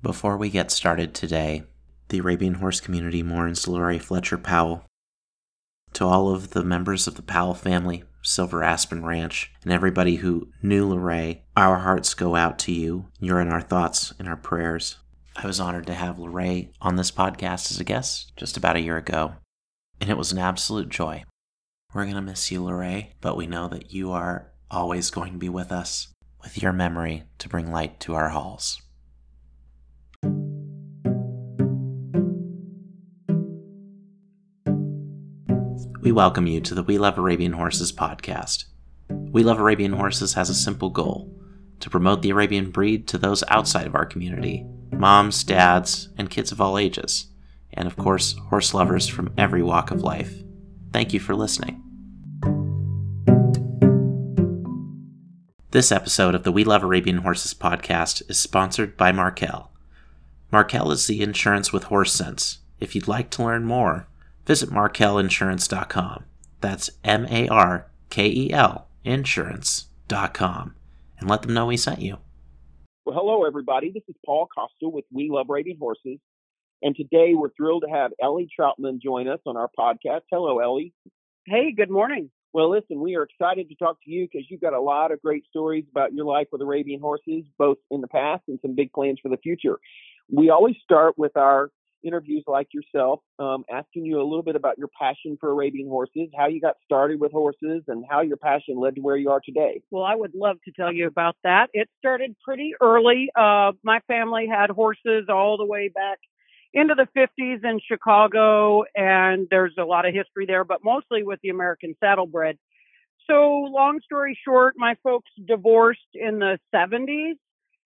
Before we get started today, the Arabian horse community mourns Luray Fletcher Powell. To all of the members of the Powell family, Silver Aspen Ranch, and everybody who knew Luray, our hearts go out to you. You're in our thoughts and our prayers. I was honored to have Luray on this podcast as a guest just about a year ago, and it was an absolute joy. We're going to miss you, Luray, but we know that you are always going to be with us with your memory to bring light to our halls. We welcome you to the We Love Arabian Horses podcast. We Love Arabian Horses has a simple goal to promote the Arabian breed to those outside of our community moms, dads, and kids of all ages, and of course, horse lovers from every walk of life. Thank you for listening. This episode of the We Love Arabian Horses podcast is sponsored by Markel. Markel is the insurance with horse sense. If you'd like to learn more, visit markelinsurance.com. That's M A R K E L insurance.com and let them know we sent you. Well, hello, everybody. This is Paul Costa with We Love Arabian Horses. And today we're thrilled to have Ellie Troutman join us on our podcast. Hello, Ellie. Hey, good morning. Well, listen, we are excited to talk to you because you've got a lot of great stories about your life with Arabian horses, both in the past and some big plans for the future. We always start with our interviews like yourself, um, asking you a little bit about your passion for Arabian horses, how you got started with horses, and how your passion led to where you are today. Well, I would love to tell you about that. It started pretty early. Uh, my family had horses all the way back into the 50s in Chicago, and there's a lot of history there, but mostly with the American saddlebred. So, long story short, my folks divorced in the 70s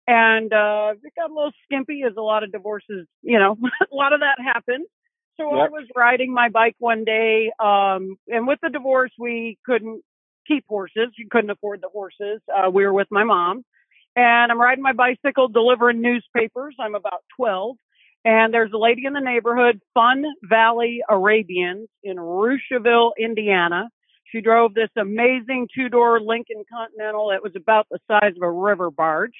and uh, it got a little skimpy as a lot of divorces, you know, a lot of that happened. So yep. I was riding my bike one day, um, and with the divorce, we couldn't keep horses. You couldn't afford the horses. Uh, we were with my mom, and I'm riding my bicycle delivering newspapers. I'm about 12, and there's a lady in the neighborhood, Fun Valley Arabians in Rushville, Indiana. She drove this amazing two door Lincoln Continental that was about the size of a river barge.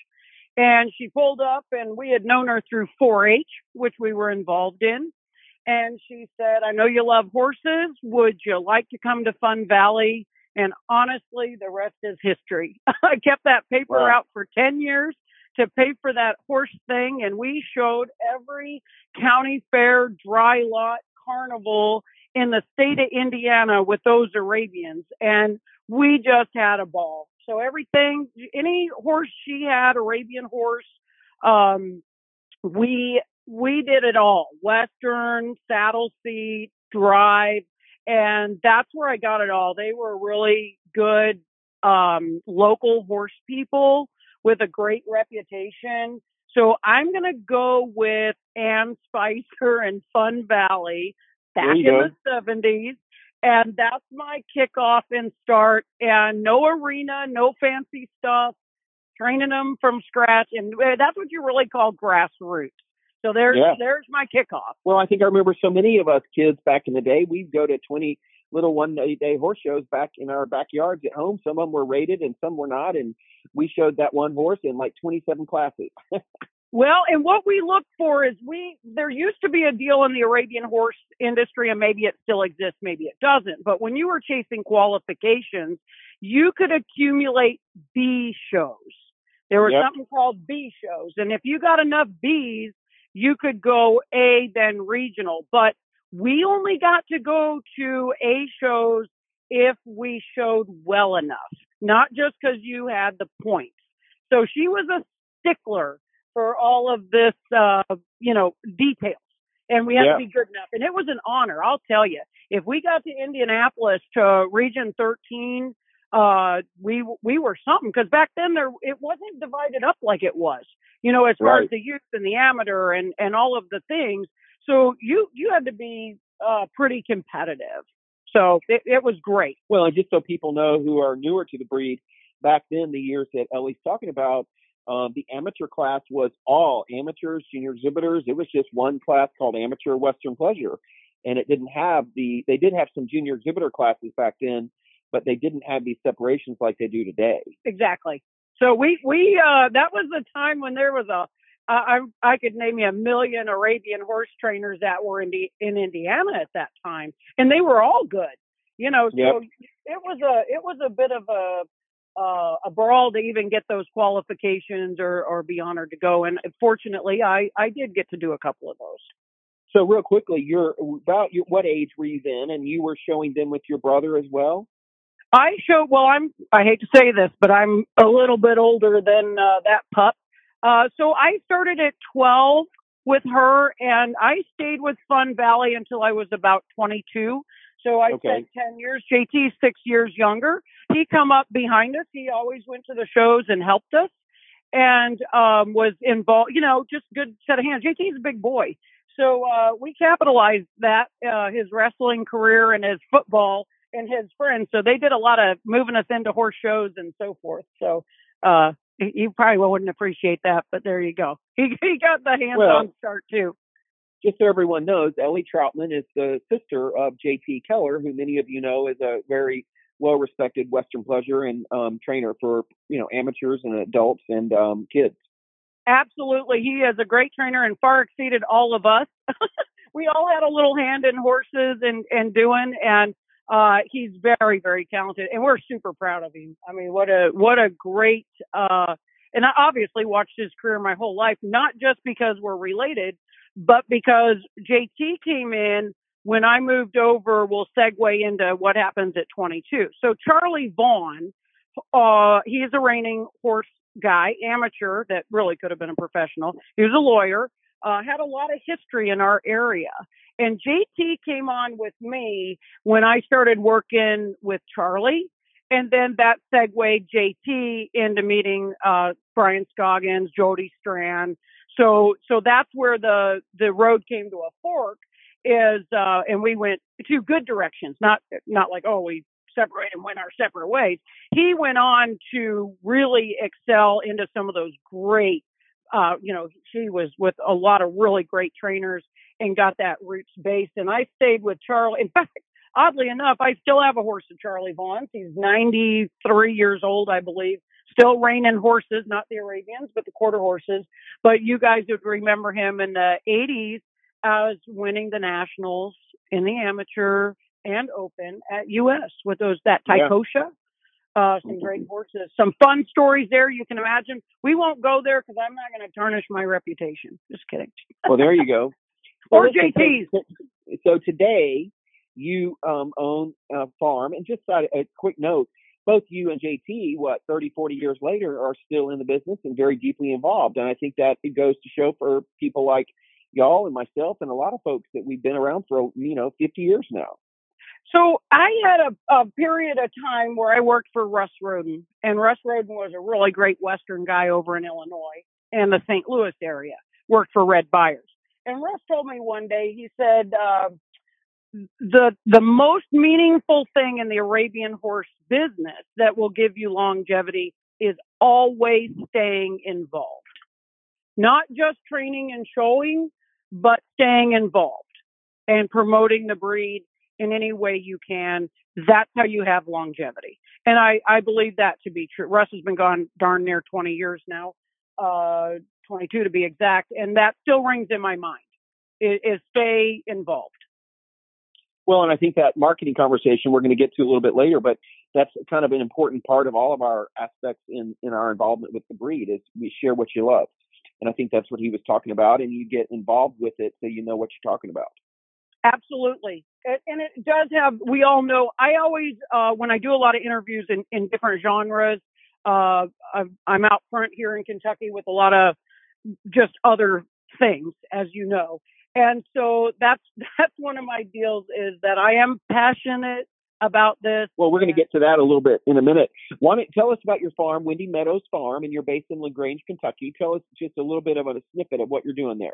And she pulled up, and we had known her through 4 H, which we were involved in. And she said, I know you love horses. Would you like to come to Fun Valley? And honestly, the rest is history. I kept that paper wow. out for 10 years to pay for that horse thing. And we showed every county fair, dry lot, carnival in the state of Indiana with those Arabians. And we just had a ball. So everything, any horse she had, Arabian horse, um, we we did it all: Western, saddle seat, drive, and that's where I got it all. They were really good um, local horse people with a great reputation. So I'm going to go with Ann Spicer and Fun Valley back in go. the 70s. And that's my kickoff and start. And no arena, no fancy stuff, training them from scratch. And uh, that's what you really call grassroots. So there's yeah. there's my kickoff. Well, I think I remember so many of us kids back in the day. We'd go to 20 little one day horse shows back in our backyards at home. Some of them were rated and some were not. And we showed that one horse in like 27 classes. Well, and what we look for is we there used to be a deal in the Arabian horse industry and maybe it still exists, maybe it doesn't. But when you were chasing qualifications, you could accumulate B shows. There was yep. something called B shows. And if you got enough Bs, you could go A then regional. But we only got to go to A shows if we showed well enough, not just because you had the points. So she was a stickler for all of this, uh, you know, details. And we have yeah. to be good enough. And it was an honor, I'll tell you. If we got to Indianapolis to Region 13, uh, we we were something because back then there it wasn't divided up like it was. You know, as far right. as the youth and the amateur and and all of the things. So you you had to be uh, pretty competitive. So it, it was great. Well, and just so people know who are newer to the breed, back then the years that Ellie's talking about, um, the amateur class was all amateurs, junior exhibitors. It was just one class called Amateur Western Pleasure, and it didn't have the. They did have some junior exhibitor classes back then, but they didn't have these separations like they do today. Exactly. So we we uh, that was the time when there was a I I could name you a million Arabian horse trainers that were in the, in Indiana at that time, and they were all good. You know, so Yep. it was a it was a bit of a uh, a brawl to even get those qualifications or or be honored to go. And fortunately, I I did get to do a couple of those. So real quickly, you're about your, what age were you then? And you were showing them with your brother as well. I show well I'm I hate to say this, but I'm a little bit older than uh, that pup. Uh so I started at 12 with her and I stayed with Fun Valley until I was about 22. So I Okay. spent 10 years. JT's 6 years younger. He come up behind us. He always went to the shows and helped us and um was involved, you know, just good set of hands. JT's a big boy. So uh we capitalized that uh his wrestling career and his football and his friends. So they did a lot of moving us into horse shows and so forth. So uh he he probably wouldn't appreciate that, but there you go. He he got the hands Well- on start too. Just so everyone knows, Ellie Troutman is the sister of J.T. Keller, who many of you know is a very well-respected Western pleasure and um, trainer for you know amateurs and adults and um, kids. Absolutely. He is a great trainer and far exceeded all of us. we all had a little hand in horses and, and doing and uh he's very, very talented and we're super proud of him. I mean what a what a great uh and I obviously watched his career my whole life, not just because we're related, but because JT came in when I moved over, we'll segue into what happens at 22. So Charlie Vaughn, uh, he's a reining horse guy, amateur that really could have been a professional. He was a lawyer, uh, had a lot of history in our area. And JT came on with me when I started working with Charlie. And then that segued JT into meeting uh, Brian Scoggins, Jody Strand. So so that's where the the road came to a fork is uh and we went two good directions, not not like oh we separated and went our separate ways. He went on to really excel into some of those great uh you know he was with a lot of really great trainers and got that roots base and i stayed with charlie. In fact oddly enough i still have a horse of charlie vaughn's. He's 93 years old i believe still reining horses not the arabians but the quarter horses but you guys would remember him in the 80s as winning the nationals in the amateur and open at us with those that Yeah. Tycosha uh, some great horses, some fun stories there. You can imagine. We won't go there because I'm not going to tarnish my reputation. Just kidding. Well, there you go. Or so- JT's. So, so today you um, own a farm, and just a, a quick note: both you and JT, what 30, 40 years later, are still in the business and very deeply involved. And I think that it goes to show for people like y'all and myself and a lot of folks that we've been around for you know 50 years now. So I had a, a period of time where I worked for Russ Roden, and Russ Roden was a really great Western guy over in Illinois and the St. Louis area. Worked for Red Byers, and Russ told me one day he said uh, the the most meaningful thing in the Arabian horse business that will give you longevity is always staying involved, not just training and showing, but staying involved and promoting the breed in any way you can. That's how you have longevity. And I, I believe that to be true. Russ has been gone darn near 20 years now, uh, 22 to be exact. And that still rings in my mind is, is stay involved. Well, and I think that marketing conversation we're going to get to a little bit later, but that's kind of an important part of all of our aspects in in our involvement with the breed is we share what you love, and I think that's what he was talking about, and you get involved with it so you know what you're talking about. Absolutely. And it does have, we all know, I always, uh, when I do a lot of interviews in, in different genres, uh, I'm out front here in Kentucky with a lot of just other things, as you know. And so that's, that's one of my deals is that I am passionate about this. Well, we're going to get to that a little bit in a minute. Why don't tell us about your farm, Windy Meadows Farm, and you're based in La Grange, Kentucky. Tell us just a little bit of a snippet of what you're doing there.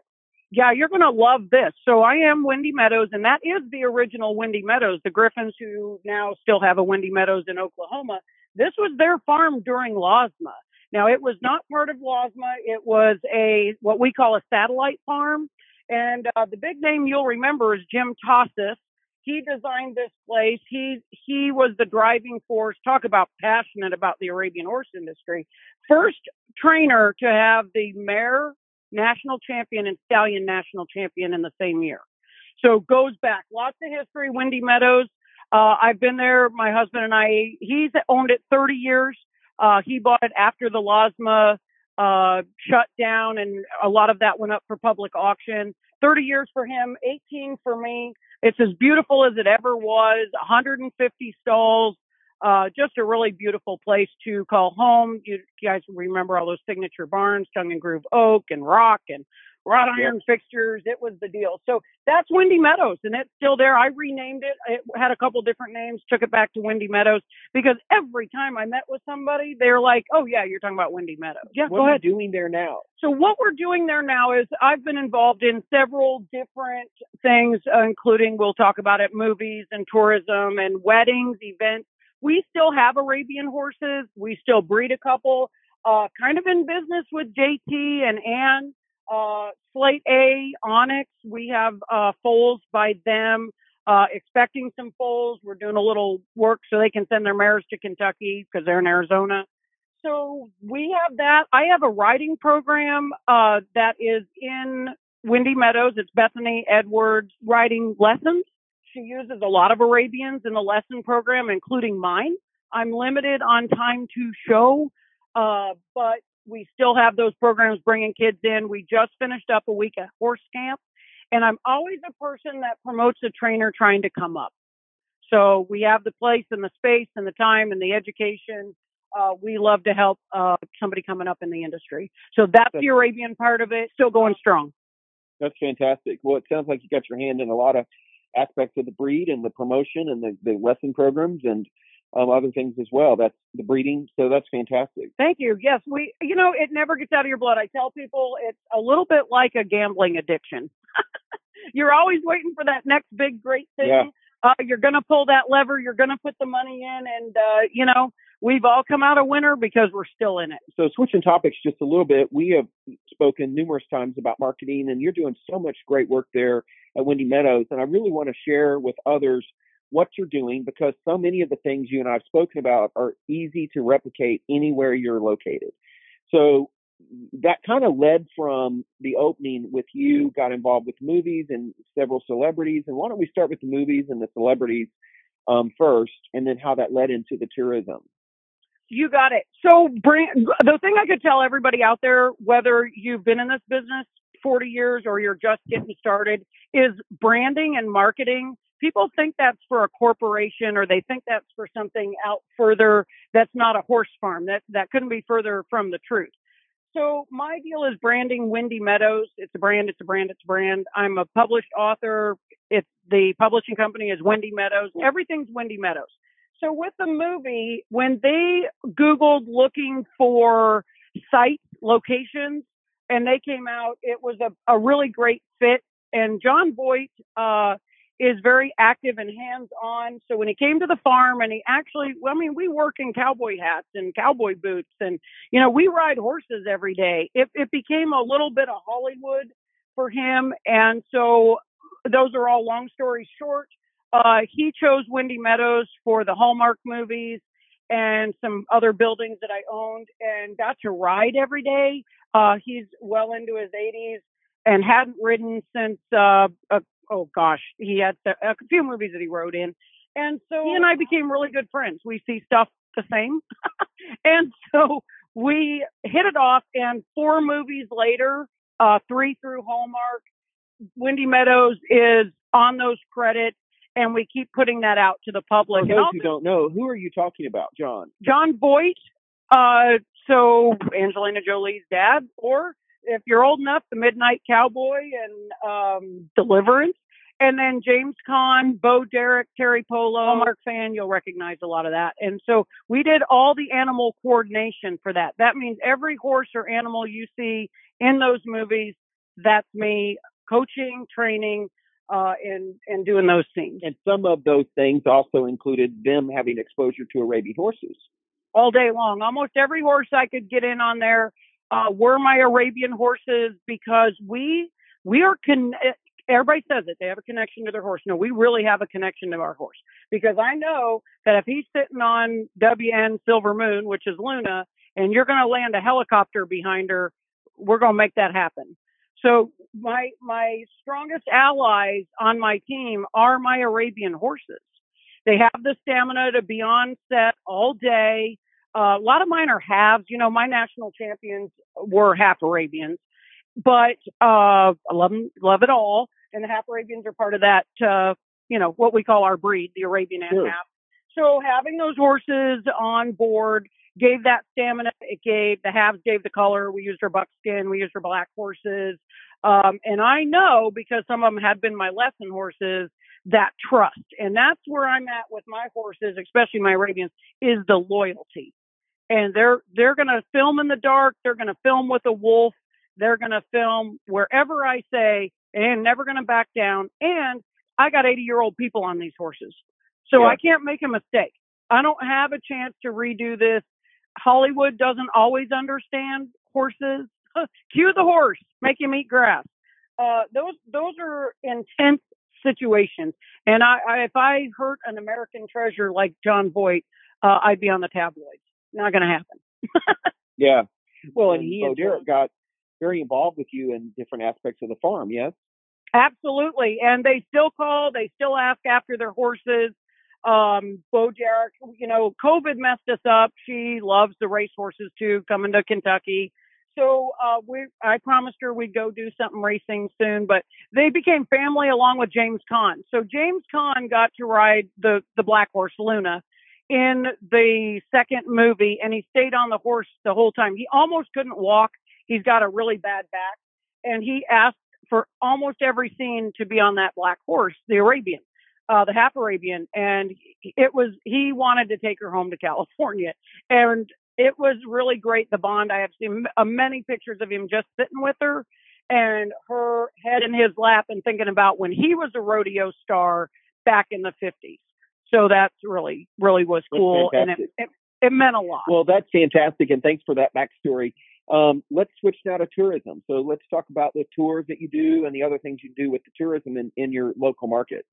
Yeah, you're going to love this. So I am Windy Meadows, and that is the original Windy Meadows. The Griffins, who now still have a Windy Meadows in Oklahoma, this was their farm during LASMA. Now it was not part of LASMA. It was a what we call a satellite farm, and uh, the big name you'll remember is Jim Tossis. He designed this place. He he was the driving force. Talk about passionate about the Arabian horse industry. First trainer to have the mare national champion and stallion national champion in the same year. So goes back lots of history. Windy Meadows. Uh, I've been there. My husband and I. He's owned it 30 years. Uh, he bought it after the LASMA uh, shut down, and a lot of that went up for public auction. 30 years for him, 18 for me. It's as beautiful as it ever was. 150 stalls. Uh, just a really beautiful place to call home. You, you guys remember all those signature barns, tongue and groove oak and rock and wrought iron yep. fixtures. It was the deal. So that's Windy Meadows, and it's still there. I renamed it. It had a couple different names, took it back to Windy Meadows because every time I met with somebody, they're like, "Oh yeah, you're talking about Windy Meadows." Yeah, what go are ahead. doing there now? So what we're doing there now is I've been involved in several different things, uh, including we'll talk about it, movies and tourism and weddings, events. We still have Arabian horses. We still breed a couple. Uh, kind of in business with JT and Ann uh, Slate A, Onyx, we have uh, foals by them. Uh, expecting some foals. We're doing a little work so they can send their mares to Kentucky because they're in Arizona. So we have that. I have a riding program uh, that is in Windy Meadows. It's Bethany Edwards riding lessons. She uses a lot of Arabians in the lesson program, including mine. I'm limited on time to show, uh, but we still have those programs bringing kids in. We just finished up a week at horse camp, and I'm always a person that promotes a trainer trying to come up. So we have the place and the space and the time and the education. Uh, we love to help uh, somebody coming up in the industry. So that's, the Arabian part of it, still going strong. That's fantastic. Well, it sounds like you got your hand in a lot of aspects of the breed and the promotion and the, the lesson programs and um, other things as well. That's the breeding. So that's fantastic. Thank you. Yes, we, you know, it never gets out of your blood. I tell people it's a little bit like a gambling addiction. you're always waiting for that next big great thing. Yeah. Uh, you're going to pull that lever. You're going to put the money in, and uh, you know we've all come out a winner because we're still in it. So switching topics just a little bit, we have spoken numerous times about marketing, and you're doing so much great work there at Windy Meadows, and I really want to share with others what you're doing because so many of the things you and I've spoken about are easy to replicate anywhere you're located. So that kind of led from the opening with you, got involved with movies and several celebrities. And why don't we start with the movies and the celebrities um, first, and then how that led into the tourism? You got it. So, the thing I could tell everybody out there, whether you've been in this business 40 years or you're just getting started, is branding and marketing people think that's for a corporation or they think that's for something out further that's not a horse farm. That that couldn't be further from the truth. So my deal is branding Windy Meadows. It's a brand, it's a brand, it's a brand. I'm a published author. It's the publishing company is Windy Meadows. Everything's Windy Meadows. So with the movie, when they Googled looking for site locations and they came out, it was a, a really great fit. And Jon Voight, uh, is very active and hands on. So when he came to the farm and he actually, well, I mean, we work in cowboy hats and cowboy boots and, you know, we ride horses every day. It, it became a little bit of Hollywood for him. And so those are all long stories short. Uh, he chose Windy Meadows for the Hallmark movies and some other buildings that I owned and got to ride every day. Uh, he's well into his 80s and hadn't ridden since uh, a oh gosh, he had a few movies that he wrote in. And so he and I became really good friends. We see stuff the same. and so we hit it off and four movies later, uh, three through Hallmark, Windy Meadows is on those credits and we keep putting that out to the public. For those who don't know, who are you talking about, Jon? Jon Voight. Uh, so Angelina Jolie's dad, or if you're old enough, The Midnight Cowboy and um, Deliverance. And then James Caan, Bo Derek, Teri Polo, Mark fan, you'll recognize a lot of that. And so we did all the animal coordination for that. That means every horse or animal you see in those movies, that's me coaching, training, uh, and and doing those things. And some of those things also included them having exposure to Arabian horses all day long. Almost every horse I could get in on there uh, were my Arabian horses because we we are con- everybody says it they have a connection to their horse. No, we really have a connection to our horse because I know that if he's sitting on WN Silver Moon, which is Luna, and you're going to land a helicopter behind her, we're going to make that happen. So my my strongest allies on my team are my Arabian horses. They have the stamina to be on set all day. Uh, a lot of mine are halves. You know, my national champions were half Arabians, but uh, I love them, love it all. And the half Arabians are part of that. Uh, you know, what we call our breed, the Arabian and Sure. half. So having those horses on board gave that stamina. It gave the halves gave the color. We used our buckskin. We used our black horses. Um, and I know because some of them had been my lesson horses that trust. And that's where I'm at with my horses, especially my Arabians, is the loyalty. And they're they're gonna film in the dark, they're gonna film with a wolf, they're gonna film wherever I say, and never gonna back down. And I got 80 year old people on these horses. So Yeah. I can't make a mistake. I don't have a chance to redo this. Hollywood doesn't always understand horses. Cue the horse, make him eat grass. Uh, those those are intense situations. And I, I if I hurt an American treasure like Jon Voight, uh, I'd be on the tabloids. Not going to happen. Yeah. Well, and And he and Bo Derek got very involved with you in different aspects of the farm. Yes. Absolutely. And they still call, they still ask after their horses. Um, Bo Derek, you know, COVID messed us up. She loves the race horses too, coming to Kentucky. So, uh, we, I promised her we'd go do something racing soon, but they became family along with James Caan. So James Caan got to ride the, the black horse Luna in the second movie and he stayed on the horse the whole time. He almost couldn't walk. He's got a really bad back and he asked for almost every scene to be on that black horse, the Arabian, uh, the half Arabian. And it was, he wanted to take her home to California. And it was really great, the bond. I have seen uh, many pictures of him just sitting with her and her head in his lap and thinking about when he was a rodeo star back in the 50s. So that's really, really was cool. And it, it, it meant a lot. Well, that's fantastic, and thanks for that backstory. Um, let's switch now to tourism. So let's talk about the tours that you do and the other things you do with the tourism in, in your local market.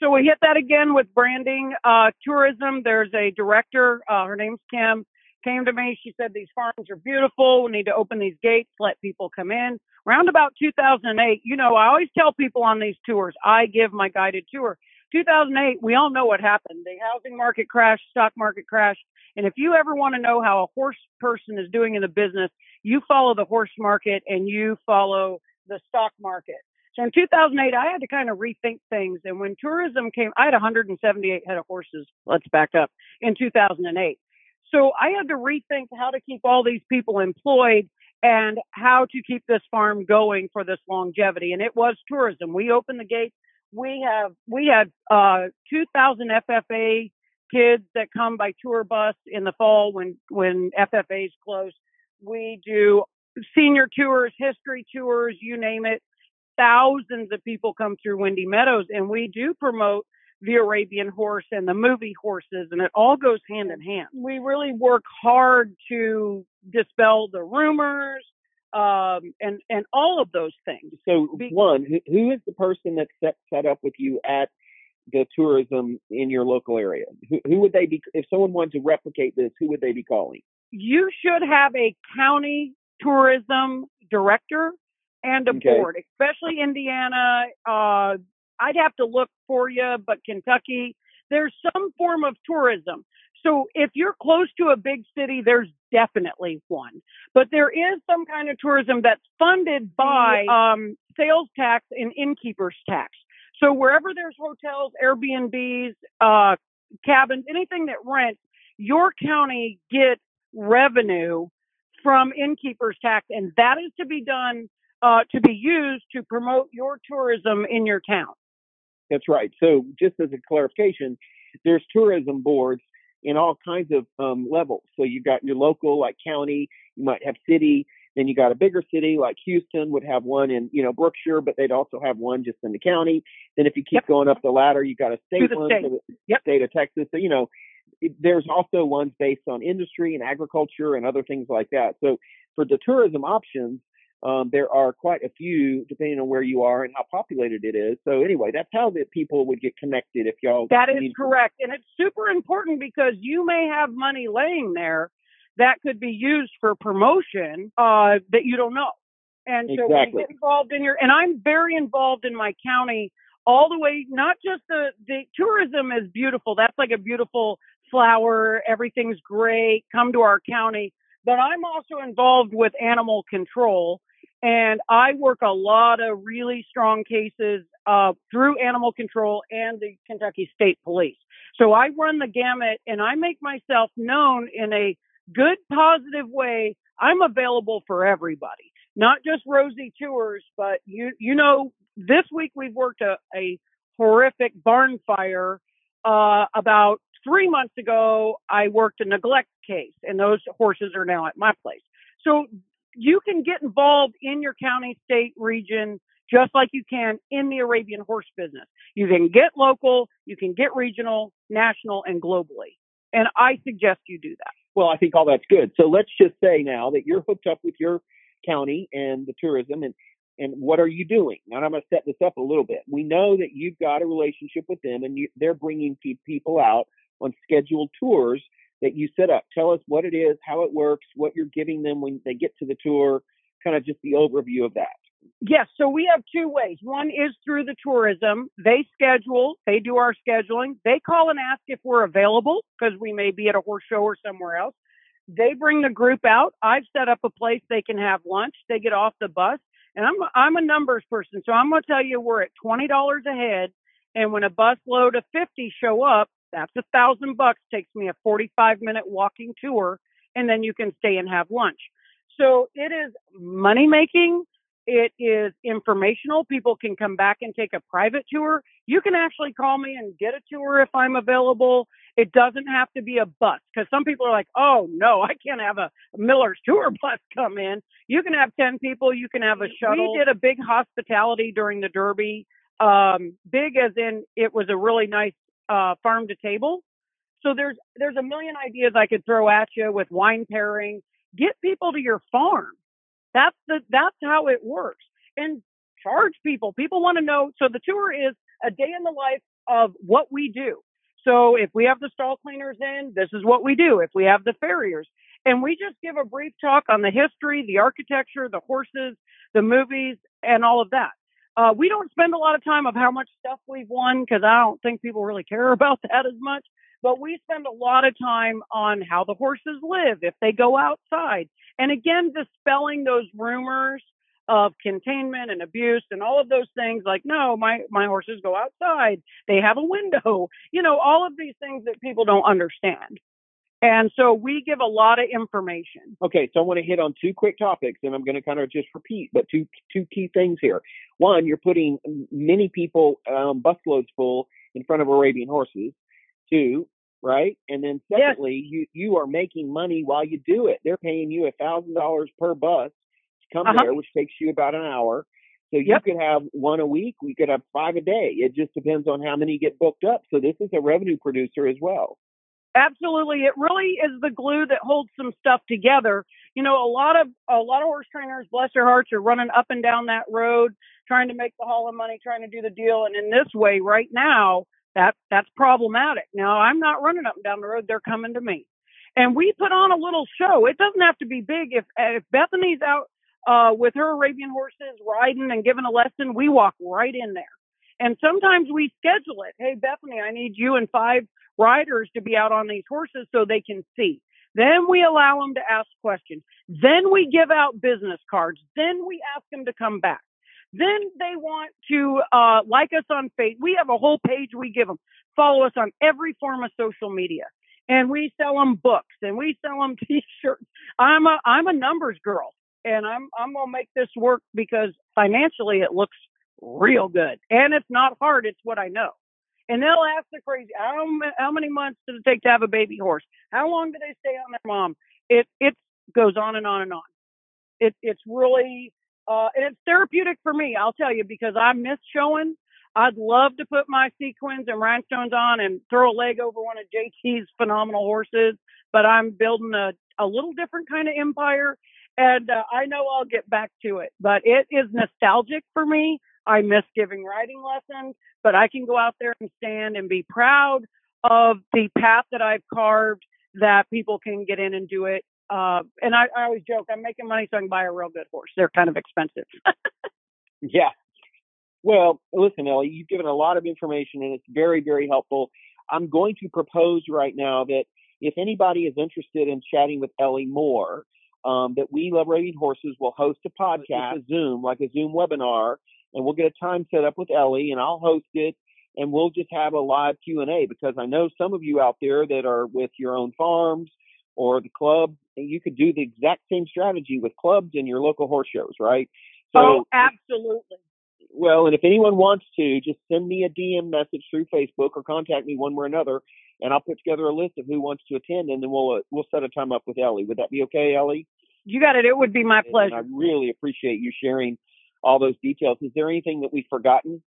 so we hit that again with branding uh tourism there's a director uh her name's kim came to me she said these farms are beautiful we need to open these gates let people come in around about 2008 you know i always tell people on these tours i give my guided tour 2008 we all know what happened the housing market crashed stock market crashed and if you ever want to know how a horse person is doing in the business you follow the horse market and you follow the stock market so in 2008, I had to kind of rethink things. And when tourism came, I had 178 head of horses. Let's back up in 2008. So I had to rethink how to keep all these people employed and how to keep this farm going for this longevity. And it was tourism. We opened the gates. We have, we had, uh, 2000 FFA kids that come by tour bus in the fall when, when FFA's closed. We do senior tours, history tours, you name it thousands of people come through Windy Meadows, and we do promote the Arabian horse and the movie horses, and it all goes hand in hand. We really work hard to dispel the rumors um, and and all of those things. So, Be- one, who, who is the person that set set up with you at the tourism in your local area? Who, who would they be? If someone wanted to replicate this, who would they be calling? You should have a county tourism director and a Okay. board, especially Indiana. Uh, I'd have to look for you, but Kentucky, there's some form of tourism. So if you're close to a big city, there's definitely one. But there is some kind of tourism that's funded by um, sales tax and innkeeper's tax. So wherever there's hotels, Airbnbs, uh, cabins, anything that rents, your county gets revenue from innkeeper's tax, and that is to be done uh, to be used to promote your tourism in your town. That's right. So, just as a clarification, there's tourism boards in all kinds of um, levels. So you got your local, like county. You might have city. Then you got a bigger city like Houston would have one in you know Brookshire, but they'd also have one just in the county. Then if you keep Yep. going up the ladder, you got a state one state. for the Yep. state of Texas. So you know it, there's also ones based on industry and agriculture and other things like that. So for the tourism options, um, there are quite a few depending on where you are and how populated it is. So anyway, that's how the people would get connected if y'all. That is correct. And it's super important because you may have money laying there that could be used for promotion uh, that you don't know. And so exactly. when you get involved in your, and I'm very involved in my county all the way, not just the, the tourism is beautiful. That's like a beautiful flower. Everything's great. Come to our county. But I'm also involved with animal control and I work a lot of really strong cases uh, through animal control and the Kentucky State Police. So I run the gamut and I make myself known in a good, positive way. I'm available for everybody, not just Rosie Tours, but you, you know, this week we've worked a, a horrific barn fire. Uh, about three months ago, I worked a neglect case and those horses are now at my place. So you can get involved in your county, state, region, just like you can in the Arabian horse business. You can get local, you can get regional, national, and globally. And I suggest you do that. Well, I think all that's good. So let's just say now that you're hooked up with your county and the tourism and and what are you doing? Now I'm going to set this up a little bit. We know that you've got a relationship with them and you, they're bringing people out on scheduled tours that you set up. Tell us what it is, how it works, what you're giving them when they get to the tour, kind of just the overview of that. Yes, so we have two ways. One is through the tourism. They schedule, they do our scheduling. They call and ask if we're available because we may be at a horse show or somewhere else. They bring the group out. I've set up a place they can have lunch. They get off the bus. And I'm I'm a numbers person, so I'm going to tell you we're at $20 a head and when a bus load of 50 show up, that's a thousand bucks. Takes me a 45 minute walking tour, and then you can stay and have lunch. So it is money making. It is informational. People can come back and take a private tour. You can actually call me and get a tour if I'm available. It doesn't have to be a bus because some people are like, oh no, I can't have a Miller's tour bus come in. You can have 10 people. You can have a shuttle. We did a big hospitality during the Derby. Um, big as in it was a really nice uh, farm to table. So there's there's a million ideas I could throw at you with wine pairing. Get people to your farm. That's the that's how it works. And charge people. People want to know. So the tour is a day in the life of what we do. So if we have the stall cleaners in, this is what we do. If we have the farriers, and we just give a brief talk on the history, the architecture, the horses, the movies, and all of that. Uh, we don't spend a lot of time of how much stuff we've won because I don't think people really care about that as much. But we spend a lot of time on how the horses live if they go outside. And again, dispelling those rumors of containment and abuse and all of those things like no my my horses go outside they have a window you know all of these things that people don't understand and so we give a lot of information. Okay, so I want to hit on two quick topics, and I'm going to kind of just repeat, but two two key things here. One, you're putting many people um, busloads full in front of Arabian horses. Two, right? And then secondly, yes. you you are making money while you do it. They're paying you a thousand dollars per bus to come uh-huh. there, which takes you about an hour. So you yep. could have one a week. We could have five a day. It just depends on how many get booked up. So this is a revenue producer as well. Absolutely. It really is the glue that holds some stuff together. You know, a lot of a lot of horse trainers, bless their hearts, are running up and down that road trying to make the haul of money, trying to do the deal. And in this way, right now, that that's problematic. Now I'm not running up and down the road, they're coming to me. And we put on a little show. It doesn't have to be big. If if Bethany's out uh with her Arabian horses riding and giving a lesson, we walk right in there. And sometimes we schedule it. Hey Bethany, I need you and five riders to be out on these horses so they can see. Then we allow them to ask questions. Then we give out business cards. Then we ask them to come back. Then they want to uh, like us on Facebook. We have a whole page we give them. Follow us on every form of social media, and we sell them books and we sell them T-shirts. I'm a I'm a numbers girl, and I'm I'm gonna make this work because financially it looks real good, and it's not hard. It's what I know. And they'll ask the crazy, how, how many months does it take to have a baby horse? How long do they stay on their mom? It it goes on and on and on. It it's really uh, and it's therapeutic for me. I'll tell you because I miss showing. I'd love to put my sequins and rhinestones on and throw a leg over one of JT's phenomenal horses, but I'm building a a little different kind of empire, and uh, I know I'll get back to it. But it is nostalgic for me. I miss giving riding lessons, but I can go out there and stand and be proud of the path that I've carved that people can get in and do it uh, and I, I always joke, I'm making money so I can buy a real good horse. They're kind of expensive. yeah. Well, listen, Ellie, you've given a lot of information and it's very, very helpful. I'm going to propose right now that if anybody is interested in chatting with Ellie more, um, that We Love Racing Horses will host a podcast, a Zoom, like a Zoom webinar, and we'll get a time set up with Ellie, and I'll host it, and we'll just have a live Q and A because I know some of you out there that are with your own farms or the club, and you could do the exact same strategy with clubs and your local horse shows, right? So, oh, absolutely. Well, and if anyone wants to, just send me a DM message through Facebook or contact me one way or another, and I'll put together a list of who wants to attend, and then we'll uh, we'll set a time up with Ellie. Would that be okay, Ellie? You got it. It would be my pleasure. And I really appreciate you sharing all those details. Is there anything that we've forgotten?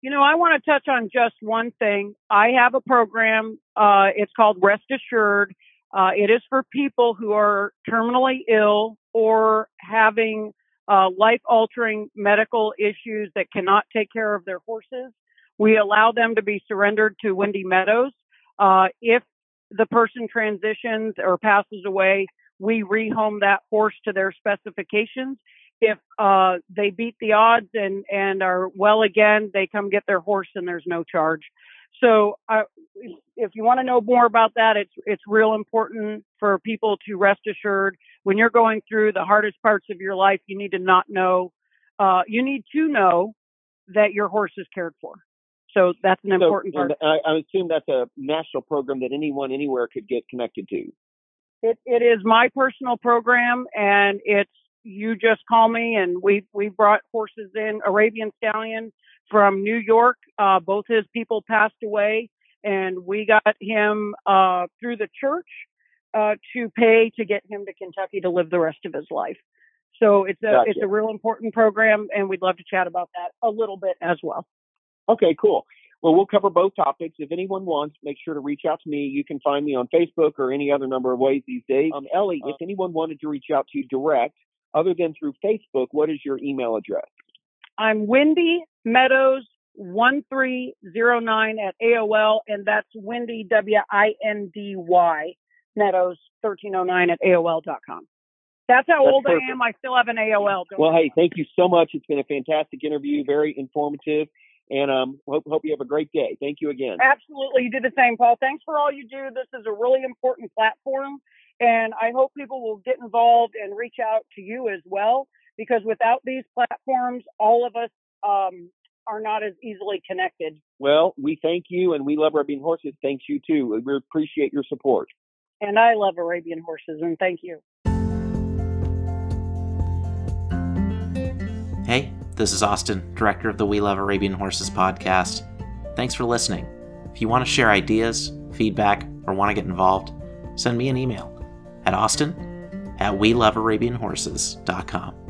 You know, I want to touch on just one thing. I have a program. Uh, it's called Rest Assured. Uh, it is for people who are terminally ill or having uh, life altering medical issues that cannot take care of their horses. We allow them to be surrendered to Windy Meadows. Uh, if the person transitions or passes away, we rehome that horse to their specifications. If uh, they beat the odds and, and are well again, they come get their horse and there's no charge. So uh, if you want to know more about that, it's it's real important for people to rest assured when you're going through the hardest parts of your life. You need to not know, uh, you need to know that your horse is cared for. So that's an important so, part. I, I assume that's a national program that anyone anywhere could get connected to. It, it is my personal program, and it's you just call me, and we we brought horses in Arabian Stallion from New York. Uh, both his people passed away, and we got him uh, through the church uh, to pay to get him to Kentucky to live the rest of his life. So it's a gotcha. it's a real important program, and we'd love to chat about that a little bit as well. Okay, cool. Well, we'll cover both topics. If anyone wants, make sure to reach out to me. You can find me on Facebook or any other number of ways these days. Um, Ellie, if anyone wanted to reach out to you direct, other than through Facebook, what is your email address? I'm Windy Meadows 1309 at AOL, and that's Windy, W I N D Y, Meadows 1309 at AOL.com. That's how that's old perfect. I am. I still have an AOL. Don't well, hey, thank you so much. It's been a fantastic interview, very informative and um, hope, hope you have a great day. Thank you again. Absolutely. You do the same, Paul. Thanks for all you do. This is a really important platform, and I hope people will get involved and reach out to you as well, because without these platforms, all of us um, are not as easily connected. Well, we thank you, and we love Arabian horses. Thanks you too. We appreciate your support. And I love Arabian horses, and thank you. Hey. This is Austin, director of the We Love Arabian Horses podcast. Thanks for listening. If you want to share ideas, feedback, or want to get involved, send me an email at austin at welovearabianhorses.com.